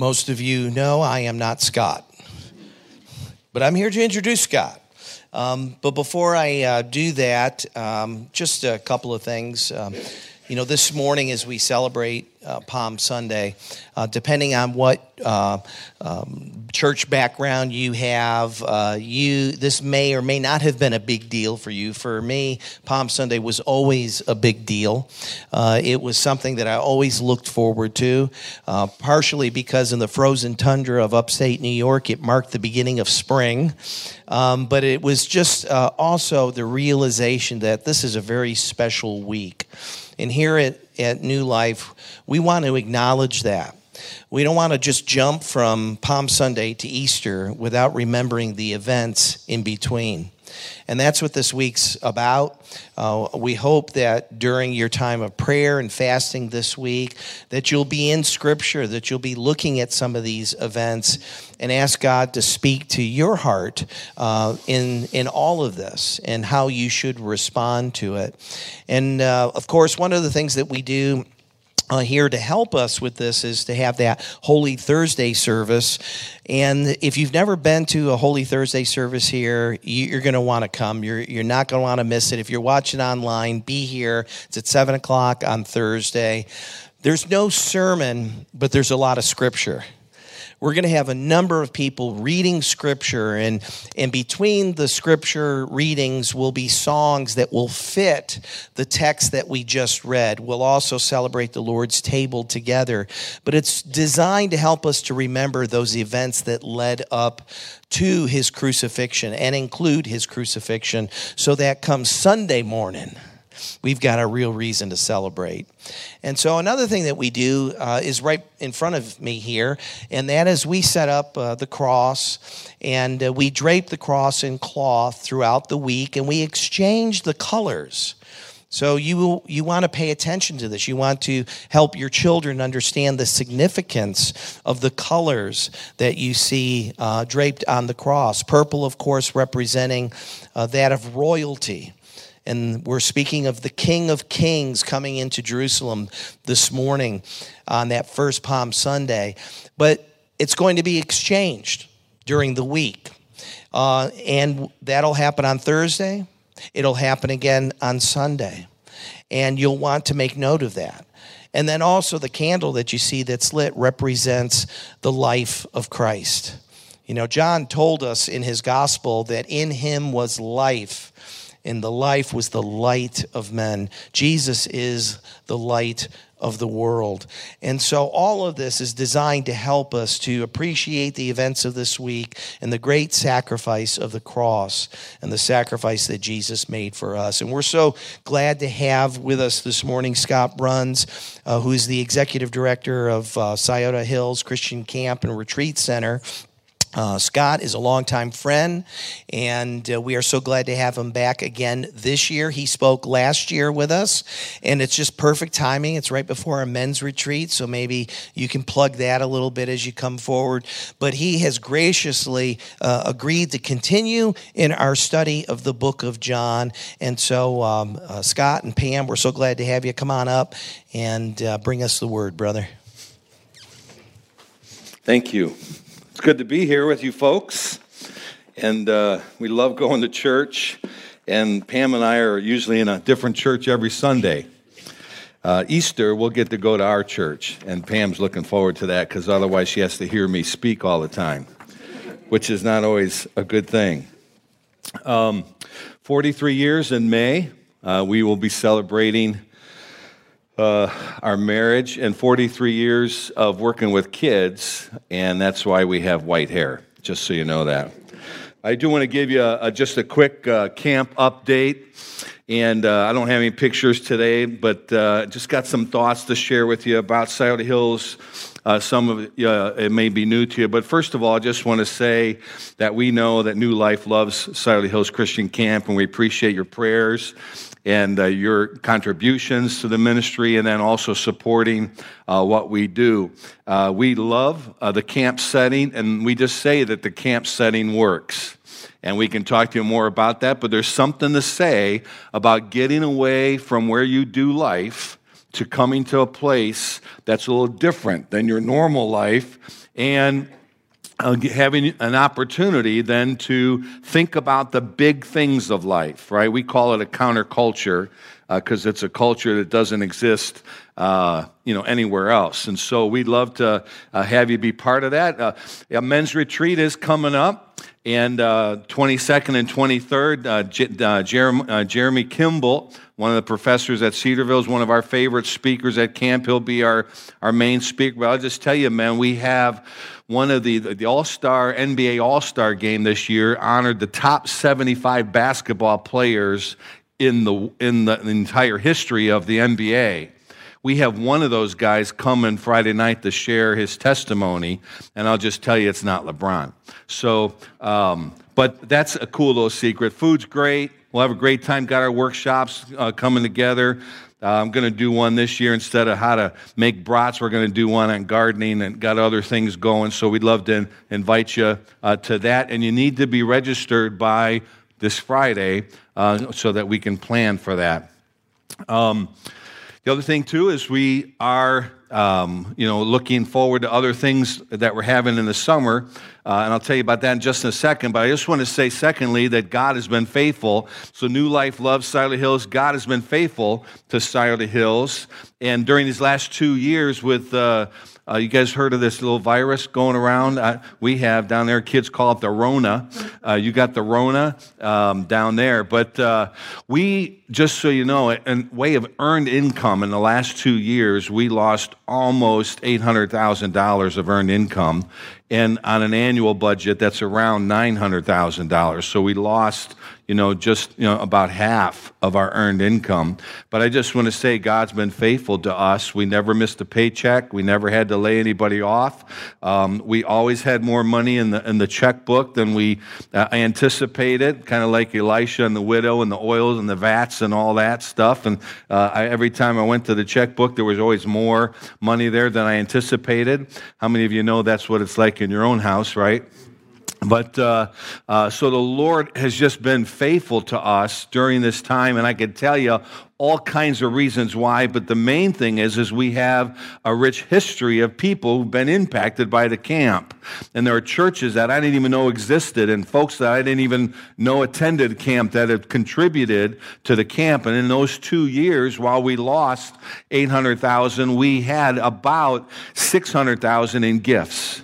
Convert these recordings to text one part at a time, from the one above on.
Most of you know I am not Scott, but I'm here to introduce Scott. Um, but before I uh, do that, um, just a couple of things. Um, you know, this morning as we celebrate uh, Palm Sunday, uh, depending on what uh, um, church background you have, uh, you this may or may not have been a big deal for you. For me, Palm Sunday was always a big deal. Uh, it was something that I always looked forward to, uh, partially because in the frozen tundra of upstate New York, it marked the beginning of spring. Um, but it was just also the realization that this is a very special week. And here at, at New Life, we want to acknowledge that. We don't want to just jump from Palm Sunday to Easter without remembering the events in between. And that's what this week's about. Uh, we hope that during your time of prayer and fasting this week, that you'll be in Scripture, that you'll be looking at some of these events and ask God to speak to your heart uh, in, in all of this and how you should respond to it. And uh, of course, one of the things that we do uh, here to help us with this is to have that Holy Thursday service. And if you've never been to a Holy Thursday service here, you're going to want to come. You're, you're not going to want to miss it. If you're watching online, be here. It's at 7 o'clock on Thursday. There's no sermon, but there's a lot of scripture we're going to have a number of people reading scripture and and between the scripture readings will be songs that will fit the text that we just read. We'll also celebrate the lord's table together but it's designed to help us to remember those events that led up to his crucifixion and include his crucifixion. So that comes sunday morning we've got a real reason to celebrate. And so, another thing that we do uh, is right in front of me here, and that is we set up uh, the cross and uh, we drape the cross in cloth throughout the week and we exchange the colors. So you you want to pay attention to this. You want to help your children understand the significance of the colors that you see uh, draped on the cross. Purple, of course, representing uh, that of royalty. And we're speaking of the King of Kings coming into Jerusalem this morning on that first Palm Sunday. But it's going to be exchanged during the week. Uh, and that'll happen on Thursday. It'll happen again on Sunday. And you'll want to make note of that. And then also the candle that you see that's lit represents the life of Christ. You know, John told us in his gospel that in him was life and the life was the light of men. Jesus is the light of the world. And so all of this is designed to help us to appreciate the events of this week and the great sacrifice of the cross and the sacrifice that Jesus made for us. And we're so glad to have with us this morning Scott Bruns, uh, who is the executive director of uh, Scioto Hills Christian Camp and Retreat Center. Uh, Scott is a longtime friend, and uh, we are so glad to have him back again this year. He spoke last year with us, and it's just perfect timing. It's right before our men's retreat, so maybe you can plug that a little bit as you come forward. But he has graciously uh, agreed to continue in our study of the book of John. And so, um, uh, Scott and Pam, we're so glad to have you. Come on up and uh, bring us the word, brother. Thank you. It's good to be here with you folks. And uh, we love going to church. And Pam and I are usually in a different church every Sunday. Uh, Easter, we'll get to go to our church. And Pam's looking forward to that because otherwise she has to hear me speak all the time, which is not always a good thing. Um, 43 years in May, uh, we will be celebrating uh, our marriage and 43 years of working with kids, and that's why we have white hair, just so you know that. I do want to give you a, a, just a quick uh, camp update. And uh, I don't have any pictures today, but uh, just got some thoughts to share with you about Scioto Hills. Uh, some of it, it may be new to you, but first of all, I just want to say that we know that New Life loves Scioto Hills Christian Camp, and we appreciate your prayers and uh, your contributions to the ministry, and then also supporting uh, what we do. Uh, we love uh, the camp setting, and we just say that the camp setting works. And we can talk to you more about that, but there's something to say about getting away from where you do life to coming to a place that's a little different than your normal life and uh, having an opportunity then to think about the big things of life, right? We call it a counterculture because uh, it's a culture that doesn't exist, uh, you know, anywhere else. And so we'd love to uh, have you be part of that. Uh, a men's retreat is coming up, and 22nd uh, and 23rd, J- Jeremy, Jeremy Kimball one of the professors at Cedarville is one of our favorite speakers at camp. He'll be our, our main speaker. But I'll just tell you, man, we have one of the, the All Star, NBA All Star game this year honored the top 75 basketball players in the, in the entire history of the NBA. We have one of those guys coming Friday night to share his testimony, and I'll just tell you it's not LeBron. So, um, but that's a cool little secret. Food's great. We'll have a great time. Got our workshops uh, coming together. Uh, I'm going to do one this year instead of how to make brats. We're going to do one on gardening and got other things going. So we'd love to invite you uh, to that. And you need to be registered by this Friday uh, so that we can plan for that. Um, the other thing too is we are um, you know, looking forward to other things that we're having in the summer. Uh, and I'll tell you about that in just a second. But I just want to say, secondly, that God has been faithful. So, New Life loves Scioto Hills. God has been faithful to Scioto Hills. And during these last two years, with uh, uh, you guys heard of this little virus going around? Uh, we have down there. Kids call it the Rona. Uh, you got the Rona um, down there. But uh, we, just so you know, in way of earned income in the last two years, we lost almost $800,000 of earned income. And on an annual budget, that's around $900,000. So we lost you know, just you know, about half of our earned income. But I just want to say God's been faithful to us. We never missed a paycheck. We never had to lay anybody off. Um, we always had more money in the in the checkbook than we uh, anticipated. Kind of like Elisha and the widow and the oils and the vats and all that stuff. And uh, I, every time I went to the checkbook, there was always more money there than I anticipated. How many of you know that's what it's like in your own house, right? But uh, uh, so the Lord has just been faithful to us during this time, and I could tell you all kinds of reasons why. But the main thing is, is we have a rich history of people who've been impacted by the camp, and there are churches that I didn't even know existed, and folks that I didn't even know attended camp that have contributed to the camp. And in those two years, while we lost eight hundred thousand, we had about six hundred thousand in gifts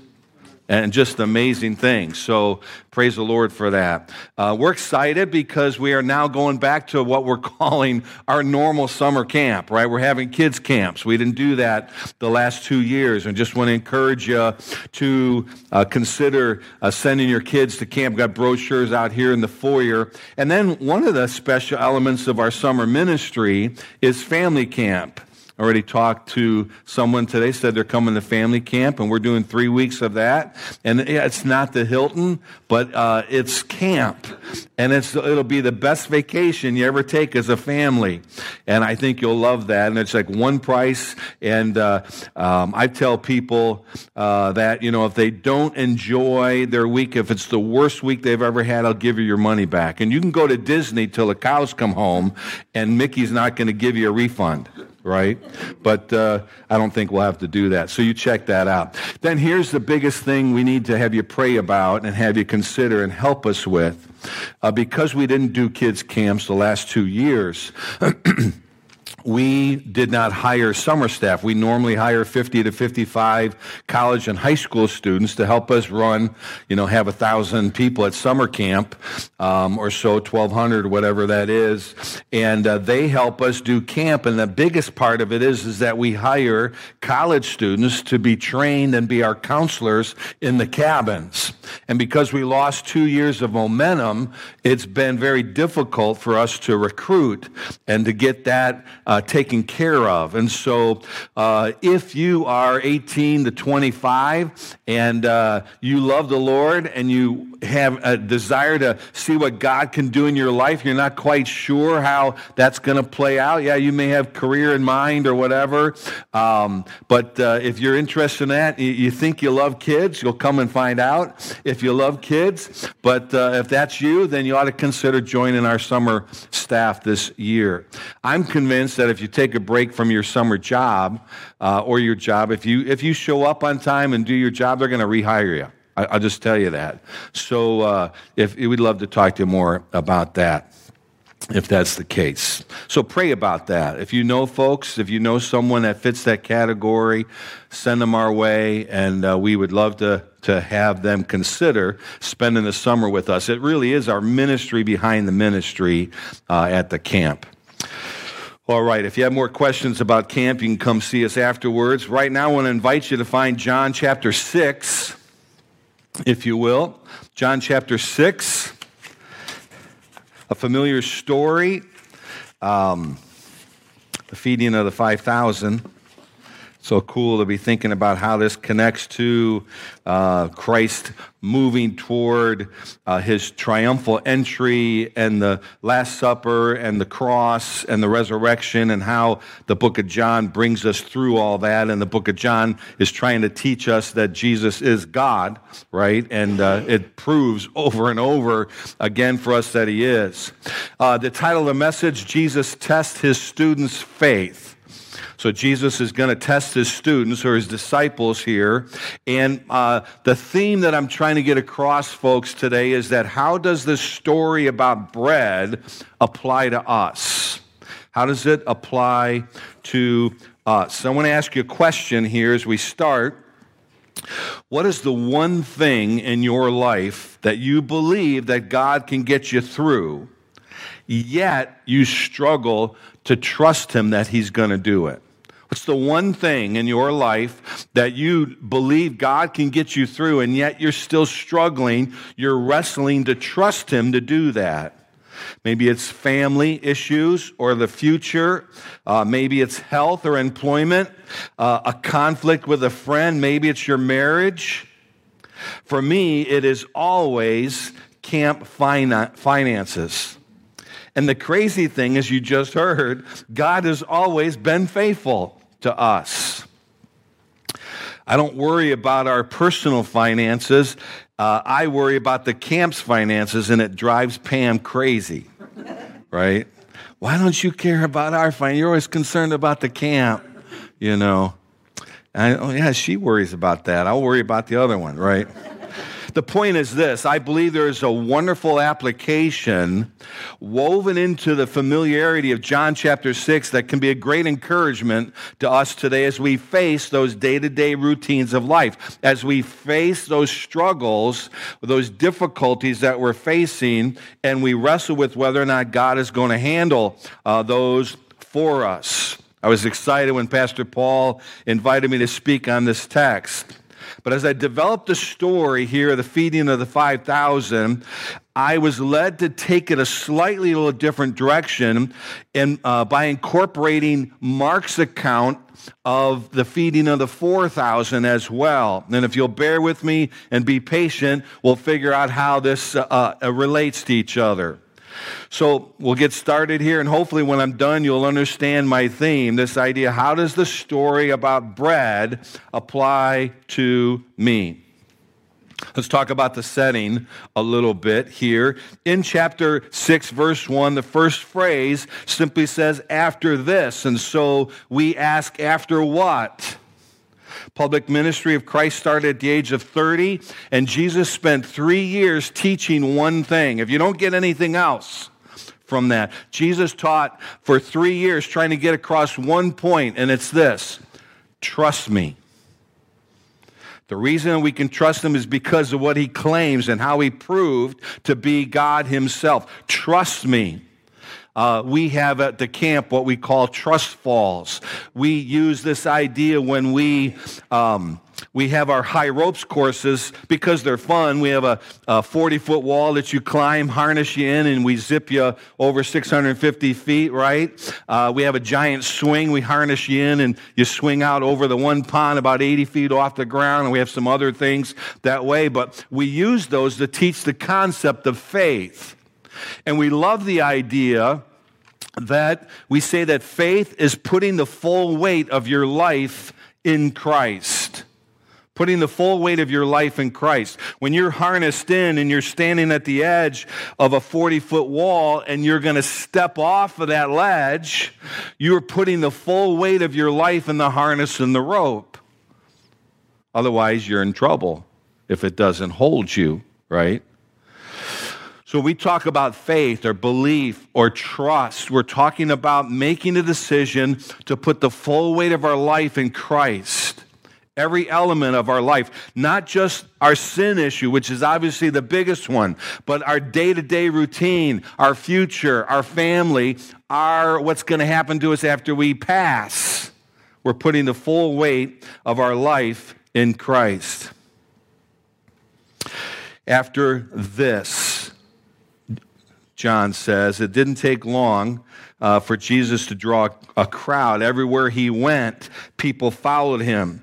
and just amazing things. So praise the Lord for that. Uh, we're excited because we are now going back to what we're calling our normal summer camp, right? We're having kids' camps. We didn't do that the last two years, and just want to encourage you to uh, consider uh, sending your kids to camp. We've got brochures out here in the foyer. And then one of the special elements of our summer ministry is family camp already talked to someone today, said they're coming to family camp, and we're doing three weeks of that. And it's not the Hilton, but uh, it's camp. And it's, it'll be the best vacation you ever take as a family. And I think you'll love that. And it's like one price. And uh, um, I tell people uh, that, you know, if they don't enjoy their week, if it's the worst week they've ever had, I'll give you your money back. And you can go to Disney till the cows come home, and Mickey's not going to give you a refund right? But uh, I don't think we'll have to do that. So you check that out. Then here's the biggest thing we need to have you pray about and have you consider and help us with. Uh, because we didn't do kids' camps the last two years, we did not hire summer staff. We normally hire 50 to 55 college and high school students to help us run, you know, have a thousand people at summer camp um, or so, 1,200, whatever that is. And uh, they help us do camp. And the biggest part of it is, is that we hire college students to be trained and be our counselors in the cabins. And because we lost two years of momentum, it's been very difficult for us to recruit and to get that uh, taken care of. And so, uh, if you are 18 to 25 and uh, you love the Lord and you have a desire to see what God can do in your life, you're not quite sure how that's going to play out. Yeah, you may have career in mind or whatever. Um, but uh, if you're interested in that, you, you, think you love kids, you'll come and find out if you love kids. But uh, if that's you, then you ought to consider joining our summer staff this year. I'm convinced that that if you take a break from your summer job uh, or your job, if you if you show up on time and do your job, they're going to rehire you. I, will just tell you that. So, uh, if we'd love to talk to you more about that if that's the case. So pray about that. If you know folks, if you know someone that fits that category, send them our way, and uh, we would love to, to have them consider spending the summer with us. It really is our ministry behind the ministry uh, at the camp. All right, if you have more questions about camp, you can come see us afterwards. Right now, I want to invite you to find John chapter 6, if you will. John chapter 6 a familiar story. Um, the feeding of the 5,000 so cool to be thinking about how this connects to uh, Christ moving toward uh, his triumphal entry and the Last Supper and the cross and the resurrection, and how the book of John brings us through all that. And the book of John is trying to teach us that Jesus is God, right? And uh, it proves over and over again for us that he is. Uh, the title of the message Jesus tests his students' faith. So Jesus is going to test his students or his disciples here. And uh, the theme that I'm trying to get across, folks, today is that how does this story about bread apply to us? How does it apply to us? So I want to ask you a question here as we start. What is the one thing in your life that you believe that God can get you through, yet you struggle to trust Him that He's going to do it? What's the one thing in your life that you believe God can get you through, and yet you're still struggling? You're wrestling to trust Him to do that. Maybe it's family issues or the future. Uh, maybe it's health or employment, uh, a conflict with a friend. Maybe it's your marriage. For me, it is always camp finances. And the crazy thing, as you just heard, God has always been faithful to us. I don't worry about our personal finances. Uh, I worry about the camp's finances, and it drives Pam crazy, right? Why don't you care about our finances? You're always concerned about the camp, you know. I, oh, yeah, she worries about that. I'll worry about the other one, right? The point is this I believe there is a wonderful application woven into the familiarity of John chapter 6 that can be a great encouragement to us today as we face those day to day routines of life, as we face those struggles, those difficulties that we're facing, and we wrestle with whether or not God is going to handle uh, those for us. I was excited when Pastor Paul invited me to speak on this text. But as I developed the story here, the feeding of the 5,000, I was led to take it a slightly little different direction in, uh, by incorporating Mark's account of the feeding of the 4,000 as well. And if you'll bear with me and be patient, we'll figure out how this uh, uh, relates to each other. So we'll get started here, and hopefully, when I'm done, you'll understand my theme this idea how does the story about bread apply to me? Let's talk about the setting a little bit here. In chapter 6, verse 1, the first phrase simply says, after this. And so we ask, after what? Public ministry of Christ started at the age of 30, and Jesus spent three years teaching one thing. If you don't get anything else, from that. Jesus taught for three years trying to get across one point, and it's this trust me. The reason we can trust him is because of what he claims and how he proved to be God himself. Trust me. Uh, we have at the camp what we call trust falls. We use this idea when we. Um, we have our high ropes courses because they're fun. We have a 40 foot wall that you climb, harness you in, and we zip you over 650 feet, right? Uh, we have a giant swing. We harness you in and you swing out over the one pond about 80 feet off the ground. And we have some other things that way. But we use those to teach the concept of faith. And we love the idea that we say that faith is putting the full weight of your life in Christ. putting the full weight of your life in Christ. When you're harnessed in and you're standing at the edge of a 40 foot wall and you're going to step off of that ledge, you're putting the full weight of your life in the harness and the rope. Otherwise, you're in trouble if it doesn't hold you, right? So we talk about faith or belief or trust. We're talking about making a decision to put the full weight of our life in Christ every element of our life, not just our sin issue, which is obviously the biggest one, but our day to day routine, our future, our family, our what's going to happen to us after we pass. We're putting the full weight of our life in Christ. After this, John says, it didn't take long uh, for Jesus to draw a crowd. Everywhere he went, people followed him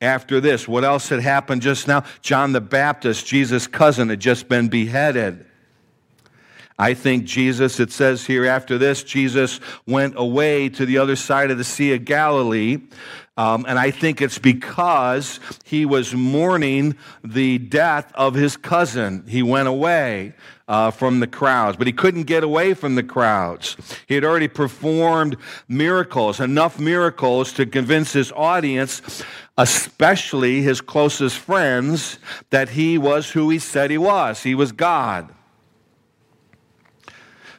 after this. What else had happened just now? John the Baptist, Jesus' cousin, had just been beheaded. I think Jesus, it says here, after this, Jesus went away to the other side of the Sea of Galilee. Um, and I think it's because he was mourning the death of his cousin. He went away uh, from the crowds, but he couldn't get away from the crowds. He had already performed miracles, enough miracles to convince his audience especially his closest friends, that he was who he said he was. He was God.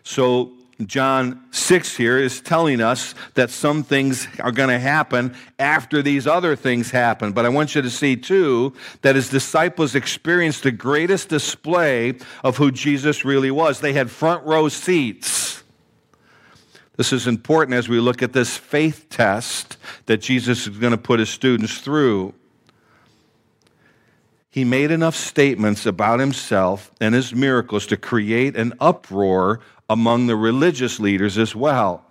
So, John 6 here is telling us that some things are going to happen after these other things happen. But I want you to see, too, that his disciples experienced the greatest display of who Jesus really was. They had front row seats this is important as we look at this faith test that Jesus is going to put his students through. He made enough statements about himself and his miracles to create an uproar among the religious leaders as well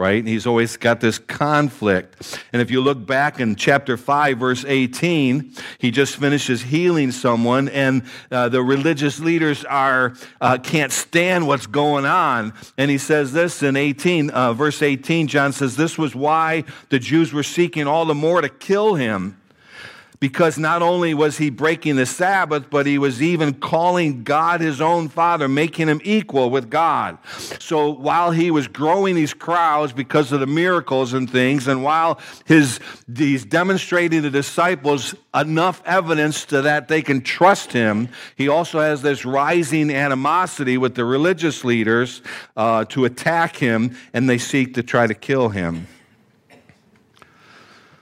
right? He's always got this conflict. And if you look back in chapter 5, verse 18, he just finishes healing someone, and uh, the religious leaders are uh, can't stand what's going on. And he says this in 18, uh, verse 18, John says, This was why the Jews were seeking all the more to kill him because not only was he breaking the Sabbath, but he was even calling God his own Father, making him equal with God. So while he was growing these crowds because of the miracles and things, and while his, he's demonstrating the disciples enough evidence to that they can trust him, he also has this rising animosity with the religious leaders uh, to attack him, and they seek to try to kill him.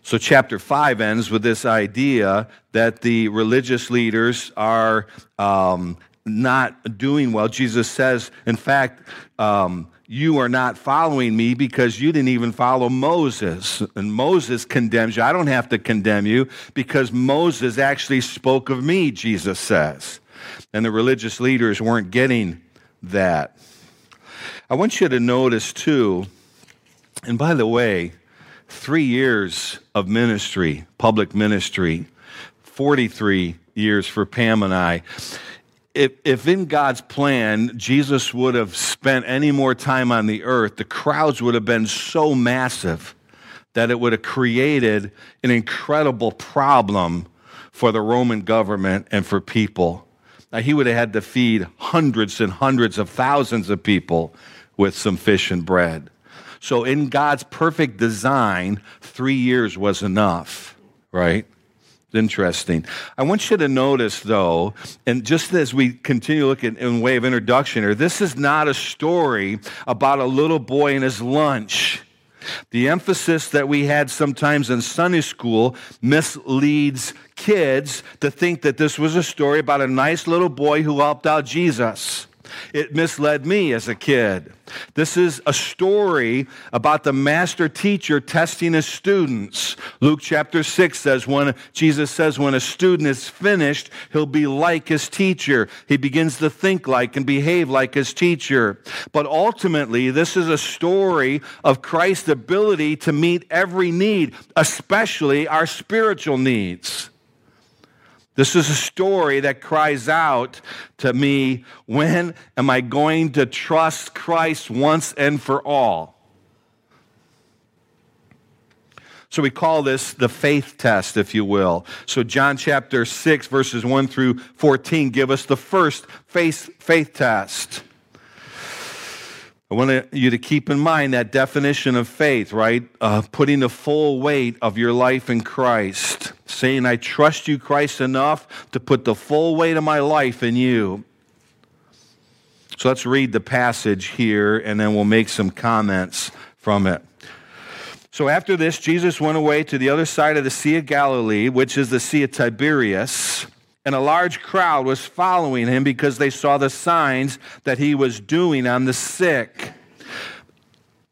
So, chapter 5 ends with this idea that the religious leaders are um, not doing well. Jesus says, in fact, um, you are not following me because you didn't even follow Moses. And Moses condemns you. I don't have to condemn you because Moses actually spoke of me, Jesus says. And the religious leaders weren't getting that. I want you to notice, too, and by the way, three years of ministry, public ministry, 43 years for Pam and I. If, if in God's plan Jesus would have spent any more time on the earth, the crowds would have been so massive that it would have created an incredible problem for the Roman government and for people. Now, he would have had to feed hundreds and hundreds of thousands of people with some fish and bread. So, in God's perfect design, three years was enough, right? Interesting. I want you to notice, though, and just as we continue looking in way of introduction here, this is not a story about a little boy and his lunch. The emphasis that we had sometimes in Sunday school misleads kids to think that this was a story about a nice little boy who helped out Jesus. It misled me as a kid. This is a story about the master teacher testing his students. Luke chapter 6 says, when Jesus says, when a student is finished, he'll be like his teacher. He begins to think like and behave like his teacher. But ultimately, this is a story of Christ's ability to meet every need, especially our spiritual needs. This is a story that cries out to me when am I going to trust Christ once and for all? So we call this the faith test, if you will. So John chapter 6, verses 1 through 14 give us the first faith, faith test. I want you to keep in mind that definition of faith, right? Uh, putting the full weight of your life in Christ. Saying, I trust you, Christ, enough to put the full weight of my life in you. So let's read the passage here and then we'll make some comments from it. So after this, Jesus went away to the other side of the Sea of Galilee, which is the Sea of Tiberias, and a large crowd was following him because they saw the signs that he was doing on the sick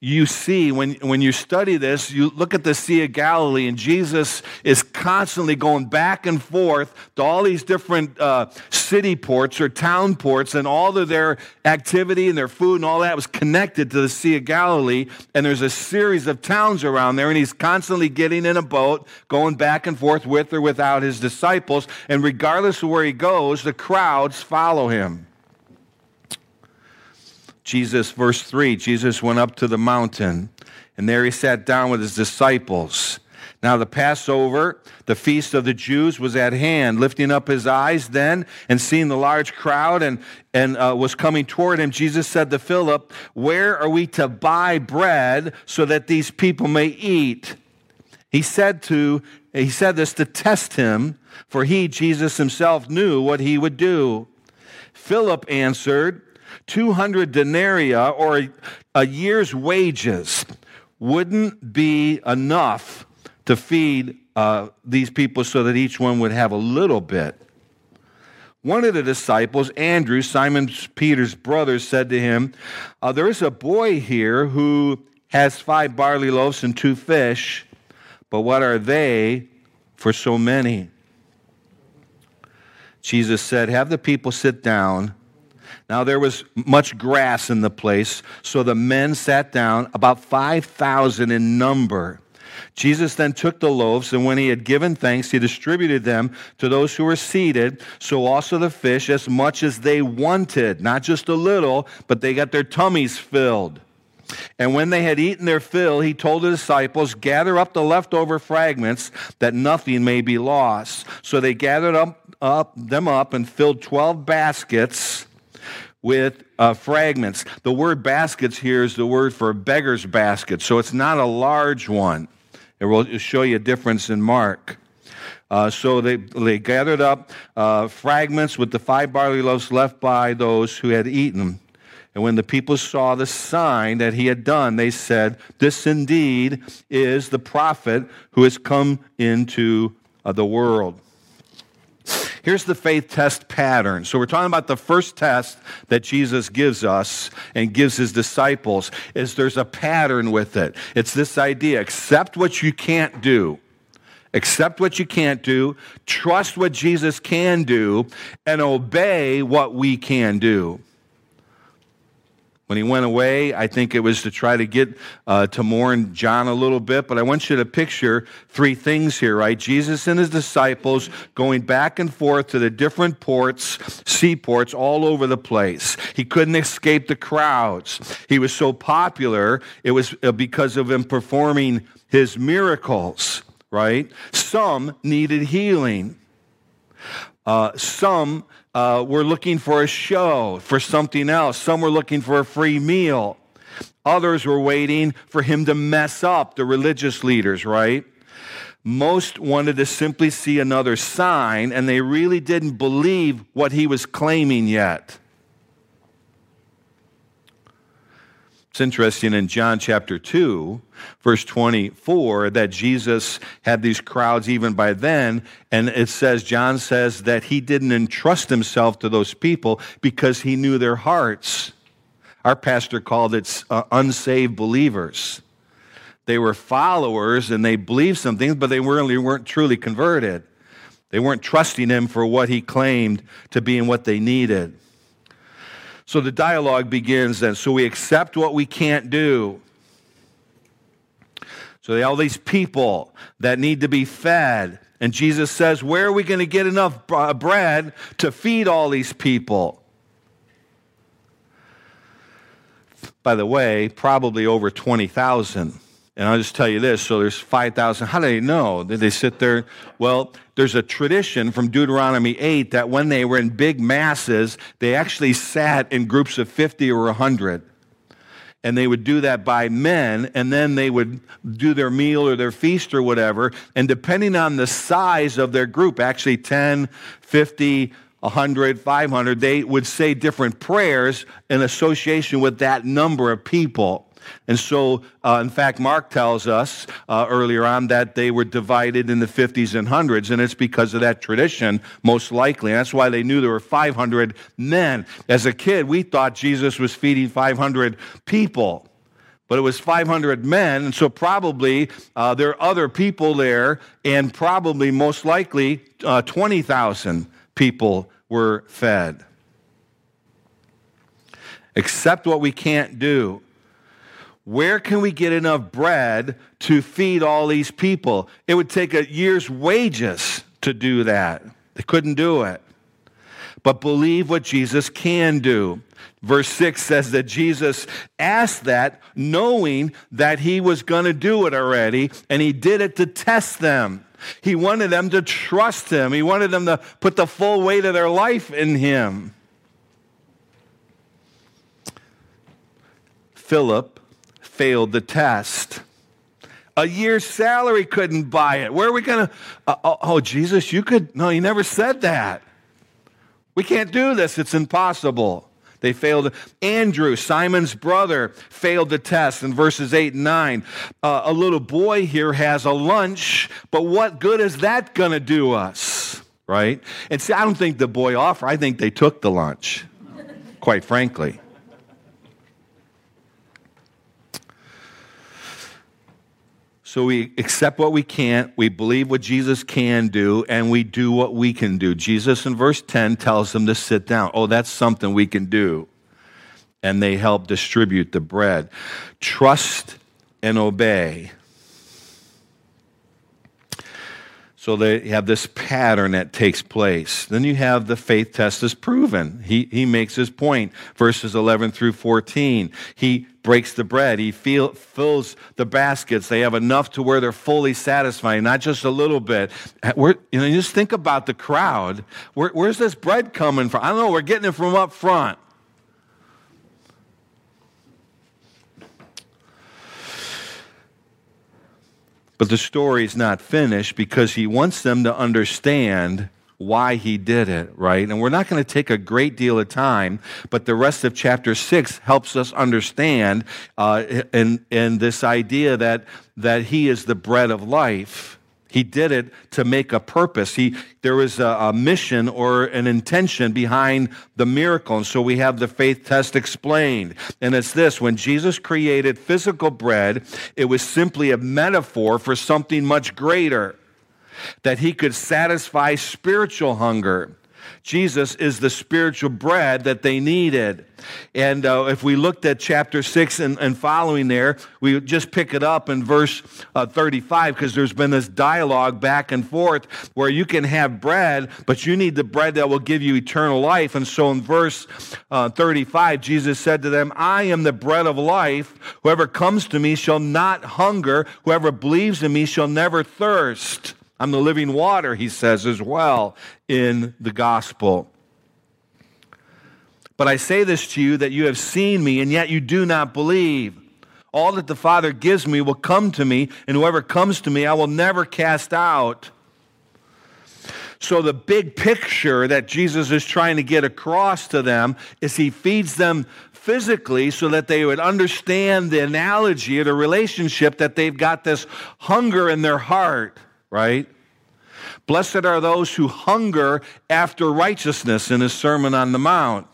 you see when, when you study this, you look at the Sea of Galilee, and Jesus is constantly going back and forth to all these different uh, city ports or town ports, and all of their activity and their food and all that was connected to the Sea of Galilee. And there's a series of towns around there, and he's constantly getting in a boat, going back and forth with or without his disciples. And regardless of where he goes, the crowds follow him. Jesus, verse 3, Jesus went up to the mountain, and there he sat down with his disciples. Now, the Passover, the feast of the Jews, was at hand. Lifting up his eyes then and seeing the large crowd and, and uh, was coming toward him, Jesus said to Philip, Where are we to buy bread so that these people may eat? He said to he said this to test him, for he, Jesus himself, knew what he would do. Philip answered, 200 denarii or a year's wages wouldn't be enough to feed uh, these people so that each one would have a little bit. One of the disciples, Andrew, Simon Peter's brother, said to him, uh, There is a boy here who has five barley loaves and two fish, but what are they for so many? Jesus said, Have the people sit down. Now there was much grass in the place, so the men sat down, about 5,000 in number. Jesus then took the loaves, and when he had given thanks, he distributed them to those who were seated, so also the fish, as much as they wanted, not just a little, but they got their tummies filled. And when they had eaten their fill, he told the disciples, Gather up the leftover fragments, that nothing may be lost. So they gathered up, up them up and filled twelve baskets with uh, fragments. The word baskets here is the word for beggar's basket, so it's not a large one. It will show you a difference in Mark. Uh, so they, they gathered up uh, fragments with the five barley loaves left by those who had eaten. And when the people saw the sign that he had done, they said, This indeed is the prophet who has come into uh, the world. Here's the faith test pattern. So we're talking about the first test that Jesus gives us and gives his disciples is there's a pattern with it. It's this idea, accept what you can't do. Accept what you can't do, trust what Jesus can do, and obey what we can do. When he went away, I think it was to try to get uh, to mourn John a little bit, but I want you to picture three things here, right? Jesus and his disciples going back and forth to the different ports, seaports all over the place. He couldn't escape the crowds. He was so popular, it was uh, because of him performing his miracles, right? Some needed healing. Uh, some uh, were looking for a show, for something else. Some were looking for a free meal. Others were waiting for him to mess up, the religious leaders, right? Most wanted to simply see another sign, and they really didn't believe what he was claiming yet. It's interesting in John chapter 2, verse 24, that Jesus had these crowds even by then. And it says, John says that he didn't entrust himself to those people because he knew their hearts. Our pastor called it uh, unsaved believers. They were followers and they believed some things, but they really weren't truly converted. They weren't trusting him for what he claimed to be and what they needed. So the dialogue begins then. So we accept what we can't do. So all these people that need to be fed. And Jesus says, Where are we going to get enough uh, bread to feed all these people? By the way, probably over 20,000 And I'll just tell you this so there's 5,000. How do they know? Did they sit there? Well, there's a tradition from Deuteronomy 8 that when they were in big masses, they actually sat in groups of 50 or 100 and they would do that by men, and then they would do their meal or their feast or whatever. And depending on the size of their group, actually 10, 50, 100, 500, they would say different prayers in association with that number of people. And so, uh, in fact, Mark tells us uh, earlier on that they were divided in the 50s and hundreds, and it's because of that tradition, most likely. And that's why they knew there were 500 men. As a kid, we thought Jesus was feeding 500 people. But it was 500 men, and so probably uh, there are other people there, and probably most likely uh, 20,000 people were fed. Accept what we can't do where can we get enough bread to feed all these people? It would take a year's wages to do that. They couldn't do it. But believe what Jesus can do. Verse 6 says that Jesus asked that knowing that he was going to do it already, and he did it to test them. He wanted them to trust him, he wanted them to put the full weight of their life in him. Philip failed the test. A year's salary couldn't buy it. Where are we going to? Uh, oh, oh, Jesus, you could. No, you never said that. We can't do this. It's impossible. They failed. Andrew, Simon's brother, failed the test in verses 8 and 9. Uh, a little boy here has a lunch, but what good is that going to do us? Right? And see, I don't think the boy offered, I think they took the lunch, quite frankly. So we accept what we can't, we believe what Jesus can do, and we do what we can do. Jesus in verse 10 tells them to sit down. Oh, that's something we can do. And they help distribute the bread. Trust and obey. So they have this pattern that takes place. Then you have the faith test is proven. He, he makes his point. Verses 11 through 14. He breaks the bread. He feel, fills the baskets. They have enough to where they're fully satisfied, not just a little bit. We're, you know, just think about the crowd. Where, where's this bread coming from? I don't know. We're getting it from up front. But the story is not finished because he wants them to understand why he did it, right? And we're not going to take a great deal of time, but the rest of chapter six helps us understand uh, in this idea that, that he is the bread of life he did it to make a purpose. He, there was a, a, mission or an intention behind the miracle. And so we have the faith test explained. And it's this when Jesus created physical bread, it was simply a metaphor for something much greater that he could satisfy spiritual hunger. Jesus is the spiritual bread that they needed. And uh, if we looked at chapter 6 and, and, following there, we just pick it up in verse uh, 35 because there's been this dialogue back and forth where you can have bread, but you need the bread that will give you eternal life. And so in verse uh, 35, Jesus said to them, I am the bread of life. Whoever comes to me shall not hunger. Whoever believes in me shall never thirst. I'm the living water, he says as well in the gospel. But I say this to you that you have seen me, and yet you do not believe. All that the Father gives me will come to me, and whoever comes to me I will never cast out. So, the big picture that Jesus is trying to get across to them is he feeds them physically so that they would understand the analogy or the relationship that they've got this hunger in their heart right? Blessed are those who hunger after righteousness in his Sermon on the Mount.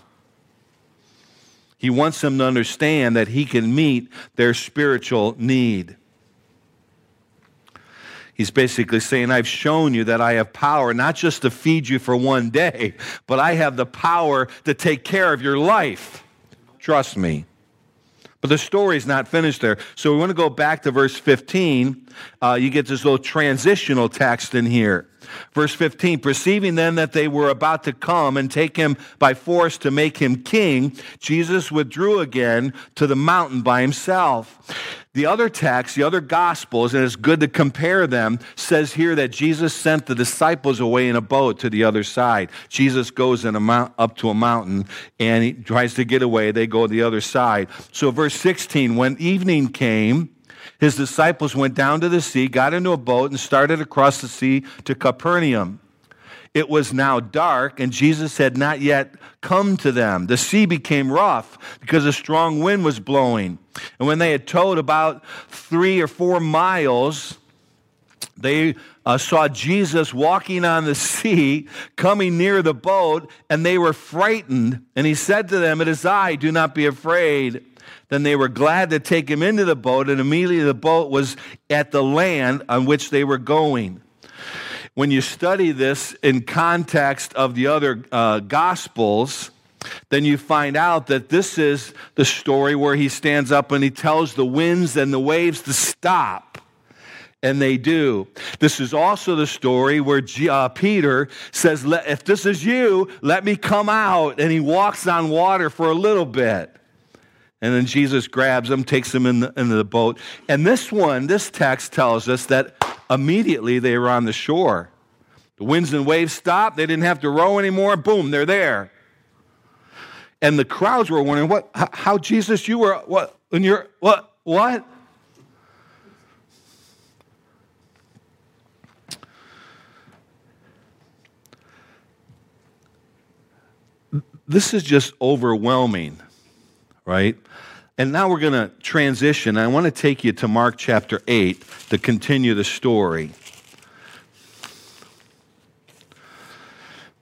He wants them to understand that he can meet their spiritual need. He's basically saying, I've shown you that I have power not just to feed you for one day, but I have the power to take care of your life. Trust me. But the story's not finished there. So we want to go back to verse 15. Uh, you get this little transitional text in here. Verse 15, perceiving then that they were about to come and take him by force to make him king, Jesus withdrew again to the mountain by himself. The other text, the other gospels, and it's good to compare them, says here that Jesus sent the disciples away in a boat to the other side. Jesus goes in a mount, up to a mountain and he tries to get away. They go to the other side. So, verse 16, when evening came, his disciples went down to the sea, got into a boat, and started across the sea to Capernaum. It was now dark, and Jesus had not yet come to them. The sea became rough because a strong wind was blowing. And when they had towed about three or four miles, they uh, saw Jesus walking on the sea, coming near the boat, and they were frightened. And he said to them, It is I, do not be afraid. Then they were glad to take him into the boat, and immediately the boat was at the land on which they were going when you study this in context of the other uh, gospels, then you find out that this is the story where he stands up and he tells the winds and the waves to stop. And they do. This is also the story where uh, Peter says, If this is you, let me come out. And he walks on water for a little bit. And then Jesus grabs him, takes him in the, into the boat. And this one, this text tells us that immediately they were on the shore. The winds and waves stopped. They didn't have to row anymore. Boom, they're there. And the crowds were wondering, what, how, Jesus, you were, what, and you're, what, what? This is just overwhelming, right? And now we're going to transition. I want to take you to Mark chapter 8 to continue the story.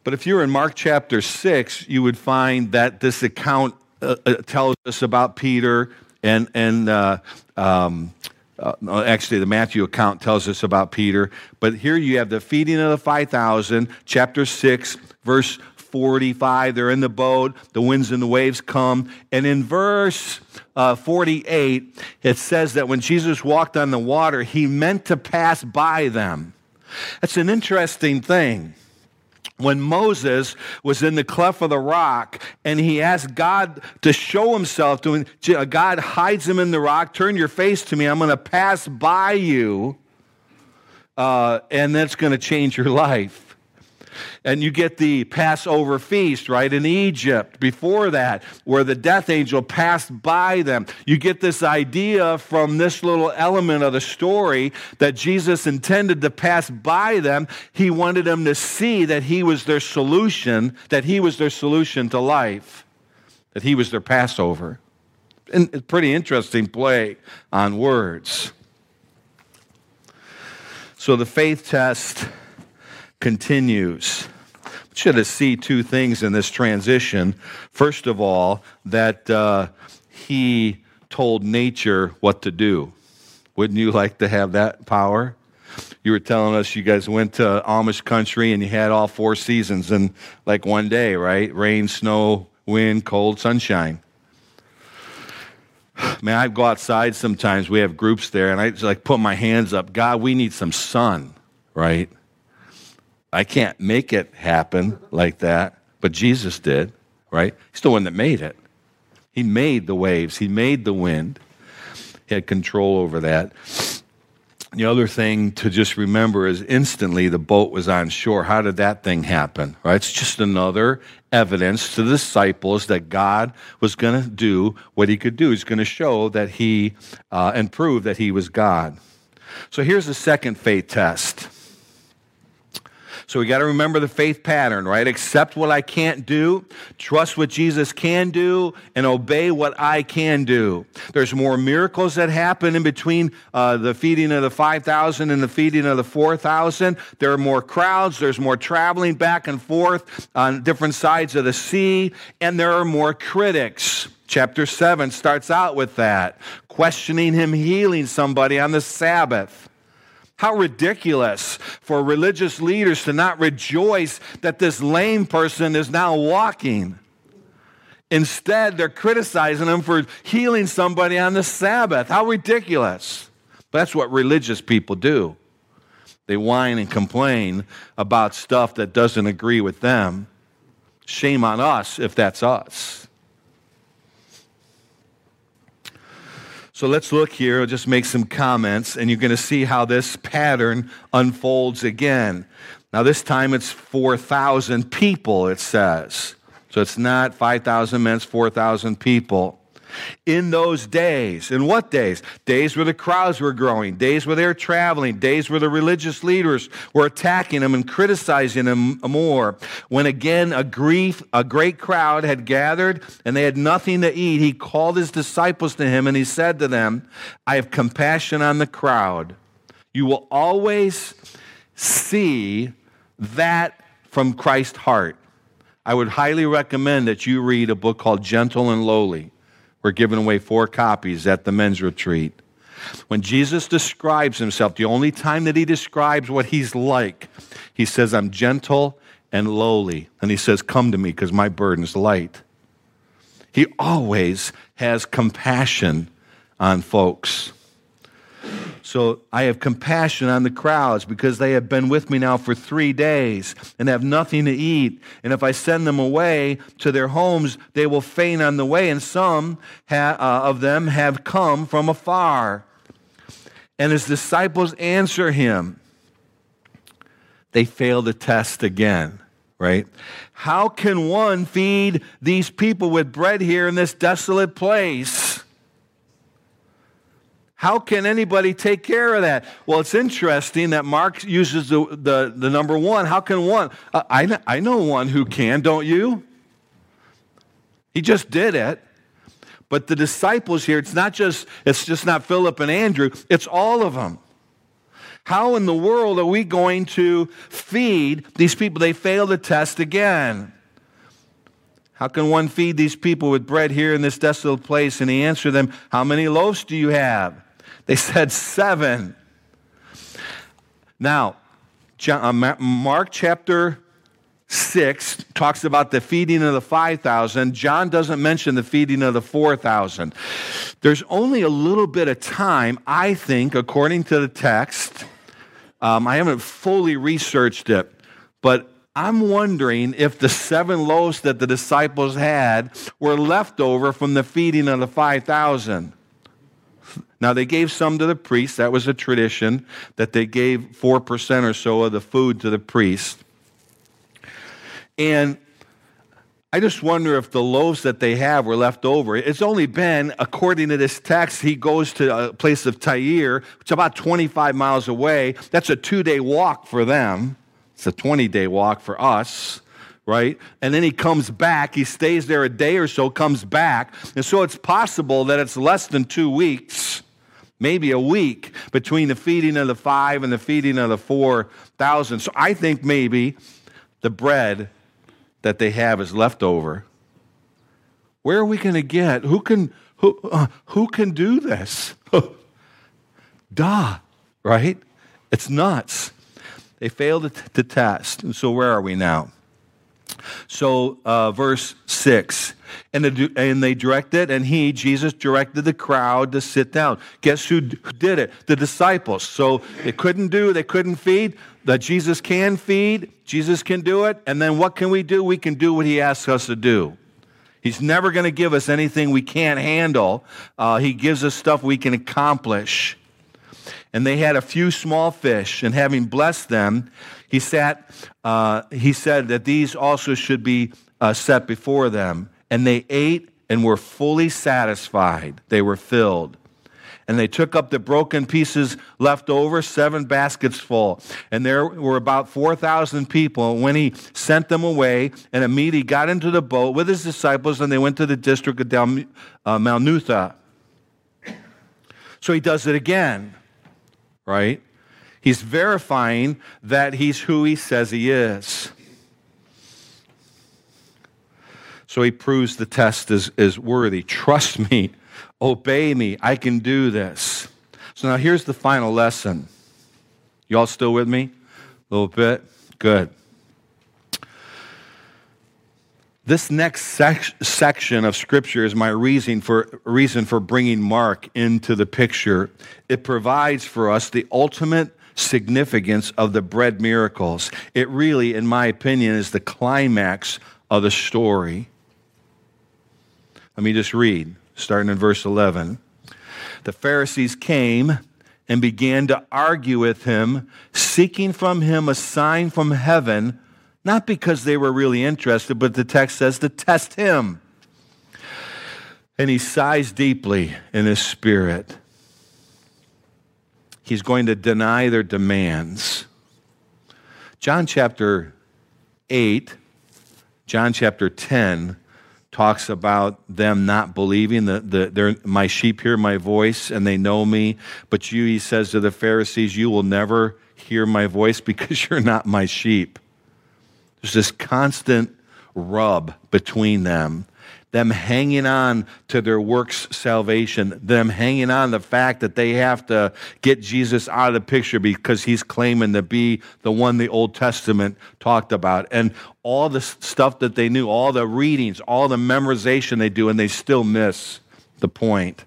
But if you're in Mark chapter 6, you would find that this account uh, uh, tells us about Peter and, and uh, um, uh, actually, the Matthew account tells us about Peter. But here you have the feeding of the 5,000, chapter 6, verse 45. They're in the boat, the winds and the waves come. And in verse uh, 48, it says that when Jesus walked on the water, he meant to pass by them. That's an interesting thing when Moses was in the cleft of the rock and he asked God to show himself to him, God hides him in the rock, turn your face to me, I'm going to pass by you, uh, and that's going to change your life. And you get the Passover feast, right, in Egypt before that, where the death angel passed by them. You get this idea from this little element of the story that Jesus intended to pass by them. He wanted them to see that He was their solution, that He was their solution to life, that He was their Passover. And pretty interesting play on words. So the faith test continues. Should have see two things in this transition. First of all, that uh, he told nature what to do. Wouldn't you like to have that power? You were telling us you guys went to Amish country and you had all four seasons in like one day, right? Rain, snow, wind, cold, sunshine. Man, I go outside sometimes. We have groups there, and I just like put my hands up. God, we need some sun, right? I can't make it happen like that, but Jesus did, right? He's the one that made it. He made the waves, He made the wind, He had control over that. The other thing to just remember is instantly the boat was on shore. How did that thing happen? Right? It's just another evidence to the disciples that God was going to do what he could do. He's going to show that he uh, and prove that he was God. So here's the second faith test. So we got to remember the faith pattern, right? Accept what I can't do, trust what Jesus can do, and obey what I can do. There's more miracles that happen in between uh, the feeding of the 5,000 and the feeding of the 4,000. There are more crowds, there's more traveling back and forth on different sides of the sea, and there are more critics. Chapter 7 starts out with that, questioning him healing somebody on the Sabbath. How ridiculous for religious leaders to not rejoice that this lame person is now walking. Instead, they're criticizing him for healing somebody on the Sabbath. How ridiculous. But that's what religious people do. They whine and complain about stuff that doesn't agree with them. Shame on us if that's us. So let's look here, I'll just make some comments, and you're going to see how this pattern unfolds again. Now, this time it's 4,000 people, it says. So it's not 5,000 men, it's 4,000 people in those days. In what days? Days where the crowds were growing, days where they were traveling, days where the religious leaders were attacking them and criticizing them more. When again a grief, a great crowd had gathered and they had nothing to eat, he called his disciples to him and he said to them, I have compassion on the crowd. You will always see that from Christ's heart. I would highly recommend that you read a book called Gentle and Lowly. We're giving away four copies at the men's retreat. When Jesus describes himself, the only time that he describes what he's like, he says, I'm gentle and lowly. And he says, Come to me because my burden's light. He always has compassion on folks. So I have compassion on the crowds because they have been with me now for three days and have nothing to eat. And if I send them away to their homes, they will faint on the way. And some ha- uh, of them have come from afar. And his disciples answer him. They fail the test again, right? How can one feed these people with bread here in this desolate place? How can anybody take care of that? Well, it's interesting that Mark uses the, the, the number one. How can one? Uh, I, I know one who can, don't you? He just did it. But the disciples here, it's not just, it's just not Philip and Andrew, it's all of them. How in the world are we going to feed these people? They fail the test again. How can one feed these people with bread here in this desolate place? And he answered them, How many loaves do you have? They said seven. Now, uh, Mark chapter 6 talks about the feeding of the 5,000. John doesn't mention the feeding of the 4,000. There's only a little bit of time, I think, according to the text. Um, I haven't fully researched it, but I'm wondering if the seven loaves that the disciples had were left over from the feeding of the 5,000. Now, they gave some to the priests. That was a tradition that they gave 4% or so of the food to the priest. And I just wonder if the loaves that they have were left over. It's only been, according to this text, he goes to a place of Tyre, is about 25 miles away. That's a two day walk for them. It's a 20 day walk for us right? And then he comes back. He stays there a day or so, comes back. And so it's possible that it's less than two weeks, maybe a week, between the feeding of the five and the feeding of the 4,000. So I think maybe the bread that they have is left over. Where are we going to get? Who can, who, uh, who can do this? Duh, right? It's nuts. They failed to test. And so where are we now? So, uh, verse 6. And, the, and they directed, and he, Jesus, directed the crowd to sit down. Guess who did it? The disciples. So they couldn't do, they couldn't feed. That Jesus can feed, Jesus can do it. And then what can we do? We can do what he asks us to do. He's never going to give us anything we can't handle. Uh, he gives us stuff we can accomplish. And they had a few small fish, and having blessed them, he, sat, uh, he said that these also should be uh, set before them. And they ate and were fully satisfied. They were filled. And they took up the broken pieces left over, seven baskets full. And there were about 4,000 people. And when he sent them away, and immediately got into the boat with his disciples, and they went to the district of Dal, uh, Malnutha. So he does it again, right? He's verifying that he's who he says he is. So he proves the test is, is worthy. Trust me, obey me, I can do this. So now here's the final lesson. You all still with me? A little bit? Good. This next sec- section of Scripture is my reason for, reason for bringing Mark into the picture. It provides for us the ultimate significance of the bread miracles. It really, in my opinion, is the climax of the story. Let me just read, starting in verse 11. The Pharisees came and began to argue with him, seeking from him a sign from heaven, not because they were really interested, but the text says to test him. And he sighs deeply in his spirit. He's going to deny their demands. John chapter 8, John chapter 10 talks about them not believing that the, they're, my sheep hear my voice and they know me. But you, he says to the Pharisees, you will never hear my voice because you're not my sheep. There's this constant rub between them them hanging on to their works salvation, them hanging on the fact that they have to get Jesus out of the picture because he's claiming to be the one the Old Testament talked about. And all the stuff that they knew, all the readings, all the memorization they do, and they still miss the point.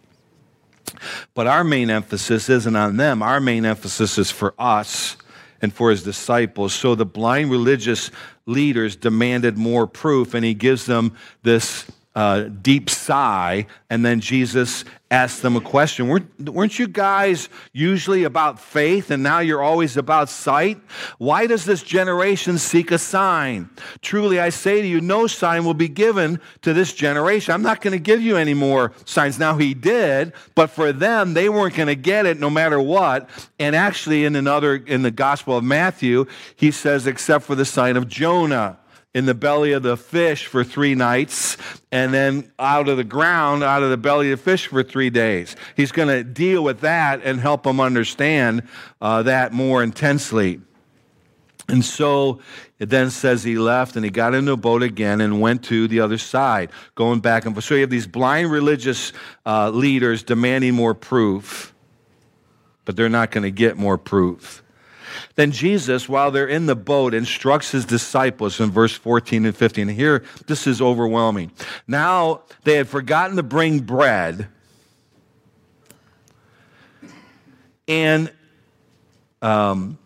But our main emphasis isn't on them. Our main emphasis is for us and for his disciples. So the blind religious leaders demanded more proof, and he gives them this uh, deep sigh, and then Jesus asked them a question. Weren't, weren't you guys usually about faith, and now you're always about sight? Why does this generation seek a sign? Truly, I say to you, no sign will be given to this generation. I'm not going to give you any more signs. Now, he did, but for them, they weren't going to get it no matter what. And actually, in another, in the Gospel of Matthew, he says, except for the sign of Jonah in the belly of the fish for three nights and then out of the ground, out of the belly of the fish for three days. He's going to deal with that and help them understand uh, that more intensely. And so it then says he left and he got into a boat again and went to the other side, going back and forth. So you have these blind religious uh, leaders demanding more proof, but they're not going to get more proof. Then Jesus, while they're in the boat, instructs his disciples in verse 14 and 15. And here, this is overwhelming. Now they had forgotten to bring bread, and um,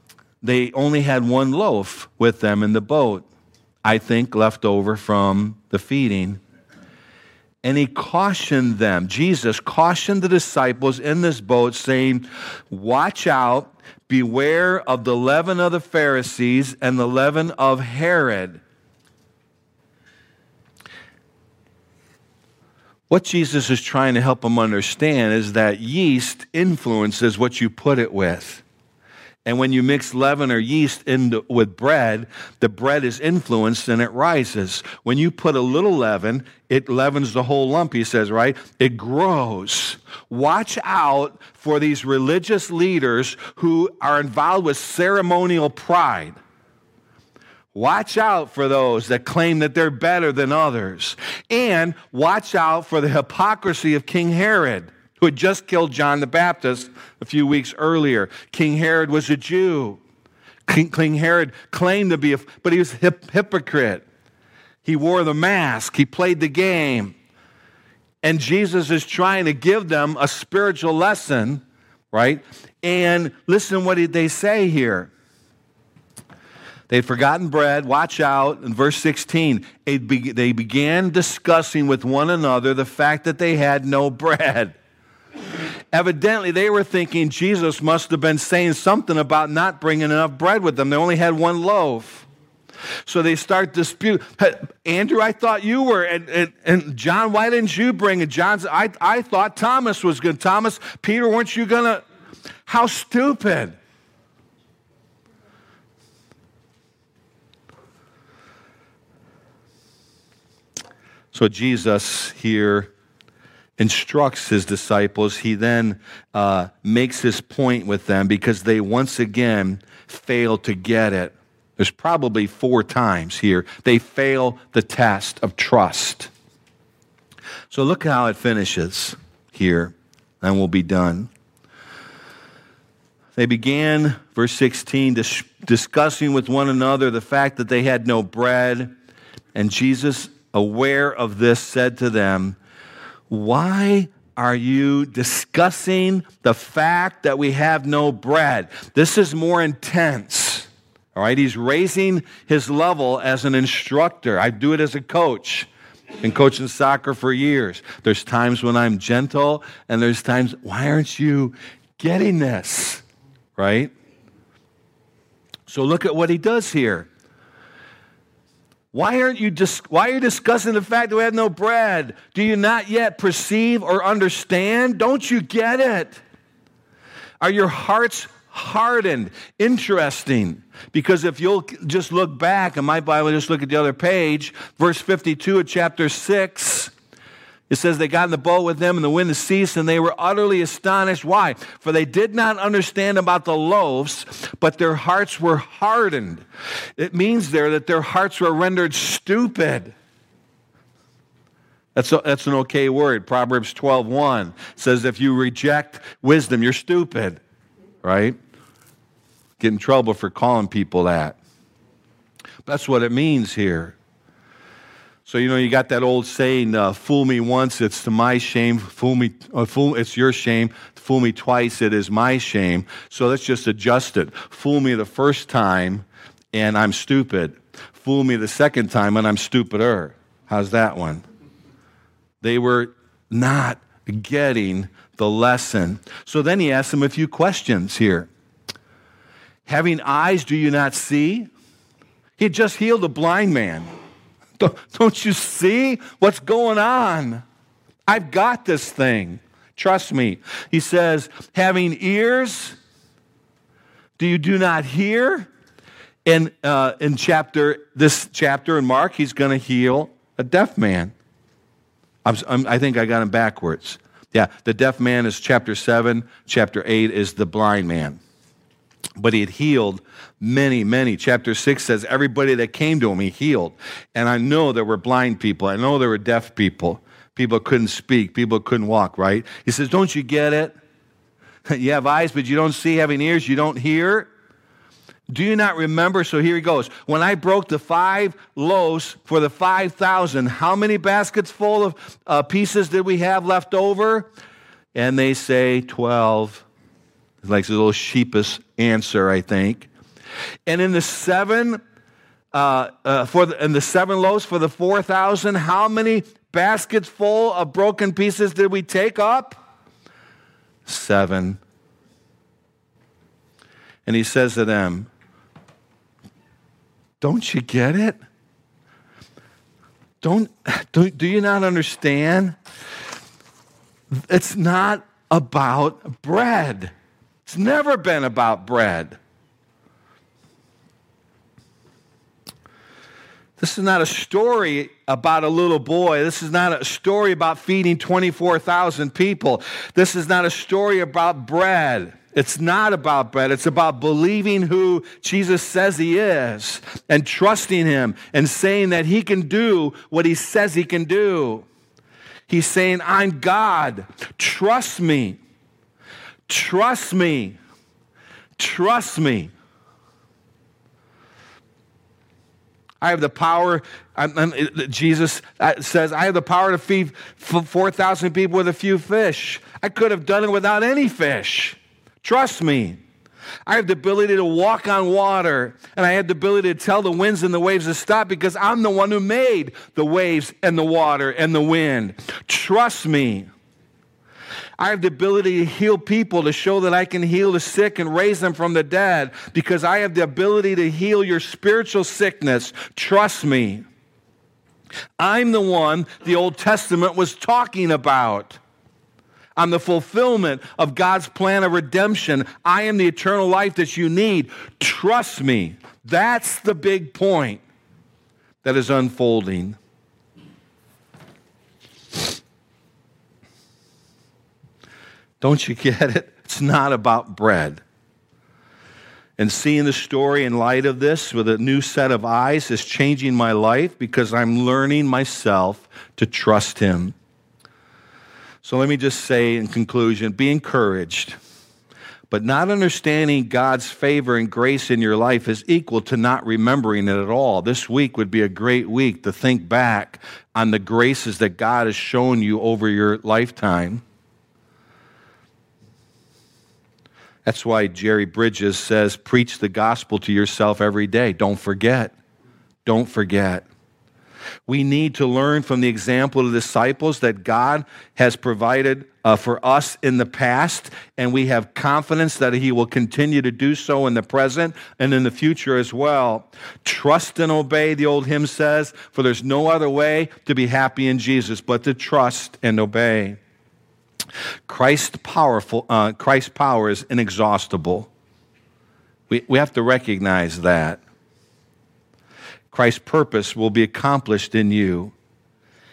they only had one loaf with them in the boat, I think left over from the feeding. And he cautioned them. Jesus cautioned the disciples in this boat, saying, Watch out Beware of the leaven of the Pharisees and the leaven of Herod. What Jesus is trying to help them understand is that yeast influences what you put it with. And when you mix leaven or yeast in with bread, the bread is influenced and it rises. When you put a little leaven, it leavens the whole lump, he says, right? It grows. Watch out for these religious leaders who are involved with ceremonial pride. Watch out for those that claim that they're better than others. And watch out for the hypocrisy of King Herod who had just killed John the Baptist a few weeks earlier. King Herod was a Jew. King, Herod claimed to be a, but he was a hypocrite. He wore the mask, he played the game. And Jesus is trying to give them a spiritual lesson, right? And listen what did they say here. They'd forgotten bread. Watch out. In verse 16, they began discussing with one another the fact that they had no bread. Evidently, they were thinking Jesus must have been saying something about not bringing enough bread with them. They only had one loaf. So they start dispute. Hey, Andrew, I thought you were, and, and, and John, why didn't you bring it? John, I, I thought Thomas was good. Thomas, Peter, weren't you gonna? How stupid! So Jesus here instructs his disciples, he then uh, makes his point with them because they once again fail to get it. There's probably four times here. They fail the test of trust. So look how it finishes here, and we'll be done. They began, verse 16, dis- discussing with one another the fact that they had no bread. And Jesus, aware of this, said to them, why are you discussing the fact that we have no bread? This is more intense. All right, he's raising his level as an instructor. I do it as a coach. Been coaching soccer for years. There's times when I'm gentle, and there's times, why aren't you getting this? Right? So look at what he does here. Why aren't you dis- why are you discussing the fact that we have no bread? Do you not yet perceive or understand? Don't you get it? Are your hearts hardened? Interesting. Because if you'll just look back, and my Bible just look at the other page, verse 52 of chapter 6, it says they got in the boat with them and the wind ceased and they were utterly astonished. Why? For they did not understand about the loaves, but their hearts were hardened. It means there that their hearts were rendered stupid. That's, a, that's an okay word. Proverbs 12.1 says if you reject wisdom, you're stupid, right? Get in trouble for calling people that. That's what it means here. So you know you got that old saying, uh, "Fool me once, it's to my shame. Fool me, uh, fool, it's your shame. Fool me twice, it is my shame." So let's just adjust it. Fool me the first time, and I'm stupid. Fool me the second time, and I'm stupider. How's that one? They were not getting the lesson. So then he asks them a few questions here. Having eyes, do you not see? He had just healed a blind man. Don't you see what's going on? I've got this thing. Trust me. He says, having ears, do you do not hear? And uh, in chapter this chapter in Mark, he's going to heal a deaf man. I'm, I'm, I think I got him backwards. Yeah, the deaf man is chapter seven. Chapter eight is the blind man but he had healed many, many. Chapter 6 says everybody that came to him, he healed. And I know there were blind people. I know there were deaf people. People couldn't speak. People couldn't walk, right? He says, Don't you get it? you have eyes, but you don't see, having ears, you don't hear. Do you not remember? So here he goes. When I broke the five loaves for the 5,000, how many baskets full of uh, pieces did we have left over? And they say 12 like a little sheepish answer, I think. And in the seven, uh, uh, for the, the seven loaves for the four thousand, how many baskets full of broken pieces did we take up? Seven. And he says to them, "Don't you get it? Don't do, do you not understand? It's not about bread." It's never been about bread. This is not a story about a little boy. This is not a story about feeding 24,000 people. This is not a story about bread. It's not about bread. It's about believing who Jesus says he is and trusting him and saying that he can do what he says he can do. He's saying, I'm God. Trust me. Trust me. Trust me. I have the power. I'm, I'm, Jesus uh, says, I have the power to feed 4,000 people with a few fish. I could have done it without any fish. Trust me. I have the ability to walk on water, and I have the ability to tell the winds and the waves to stop because I'm the one who made the waves and the water and the wind. Trust me. I have the ability to heal people, to show that I can heal the sick and raise them from the dead, because I have the ability to heal your spiritual sickness. Trust me. I'm the one the Old Testament was talking about. I'm the fulfillment of God's plan of redemption. I am the eternal life that you need. Trust me. That's the big point that is unfolding. Don't you get it? It's not about bread. And seeing the story in light of this with a new set of eyes is changing my life because I'm learning myself to trust Him. So let me just say in conclusion be encouraged. But not understanding God's favor and grace in your life is equal to not remembering it at all. This week would be a great week to think back on the graces that God has shown you over your lifetime. That's why Jerry Bridges says, preach the gospel to yourself every day. Don't forget. Don't forget. We need to learn from the example of the disciples that God has provided uh, for us in the past, and we have confidence that He will continue to do so in the present and in the future as well. Trust and obey, the old hymn says, for there's no other way to be happy in Jesus but to trust and obey. Christ's powerful, uh, Christ's power is inexhaustible. We, we have to recognize that. Christ's purpose will be accomplished in you.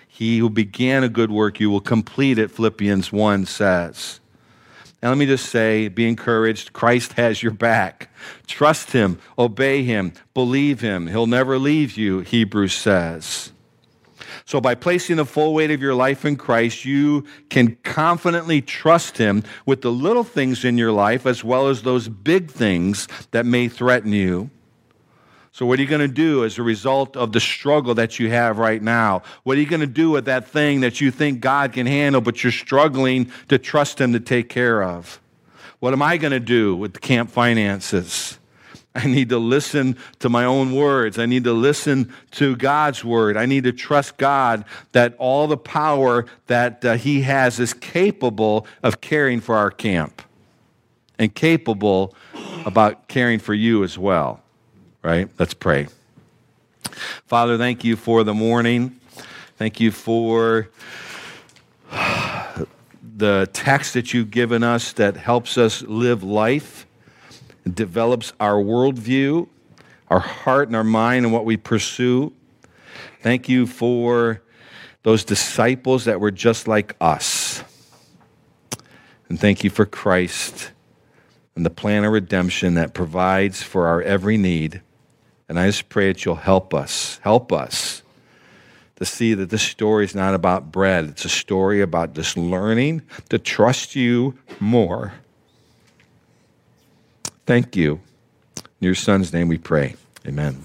He who began a good work, you will complete it, Philippians 1 says. And let me just say, be encouraged. Christ has your back. Trust him, obey him, believe him. He'll never leave you, Hebrews says. So, by placing the full weight of your life in Christ, you can confidently trust Him with the little things in your life as well as those big things that may threaten you. So, what are you going to do as a result of the struggle that you have right now? What are you going to do with that thing that you think God can handle, but you're struggling to trust Him to take care of? What am I going to do with the camp finances? I need to listen to my own words. I need to listen to God's word. I need to trust God that all the power that uh, He has is capable of caring for our camp and capable about caring for you as well right? Let's pray. Father, thank you for the morning. Thank you for the text that you've given us that helps us live life, develops our worldview, our heart and our mind, and what we pursue. Thank you for those disciples that were just like us. And thank you for Christ and the plan of redemption that provides for our every need. And I just pray that you'll help us, help us to see that this story is not about bread. It's a story about just learning to trust you more. Thank you. In your son's name we pray. Amen.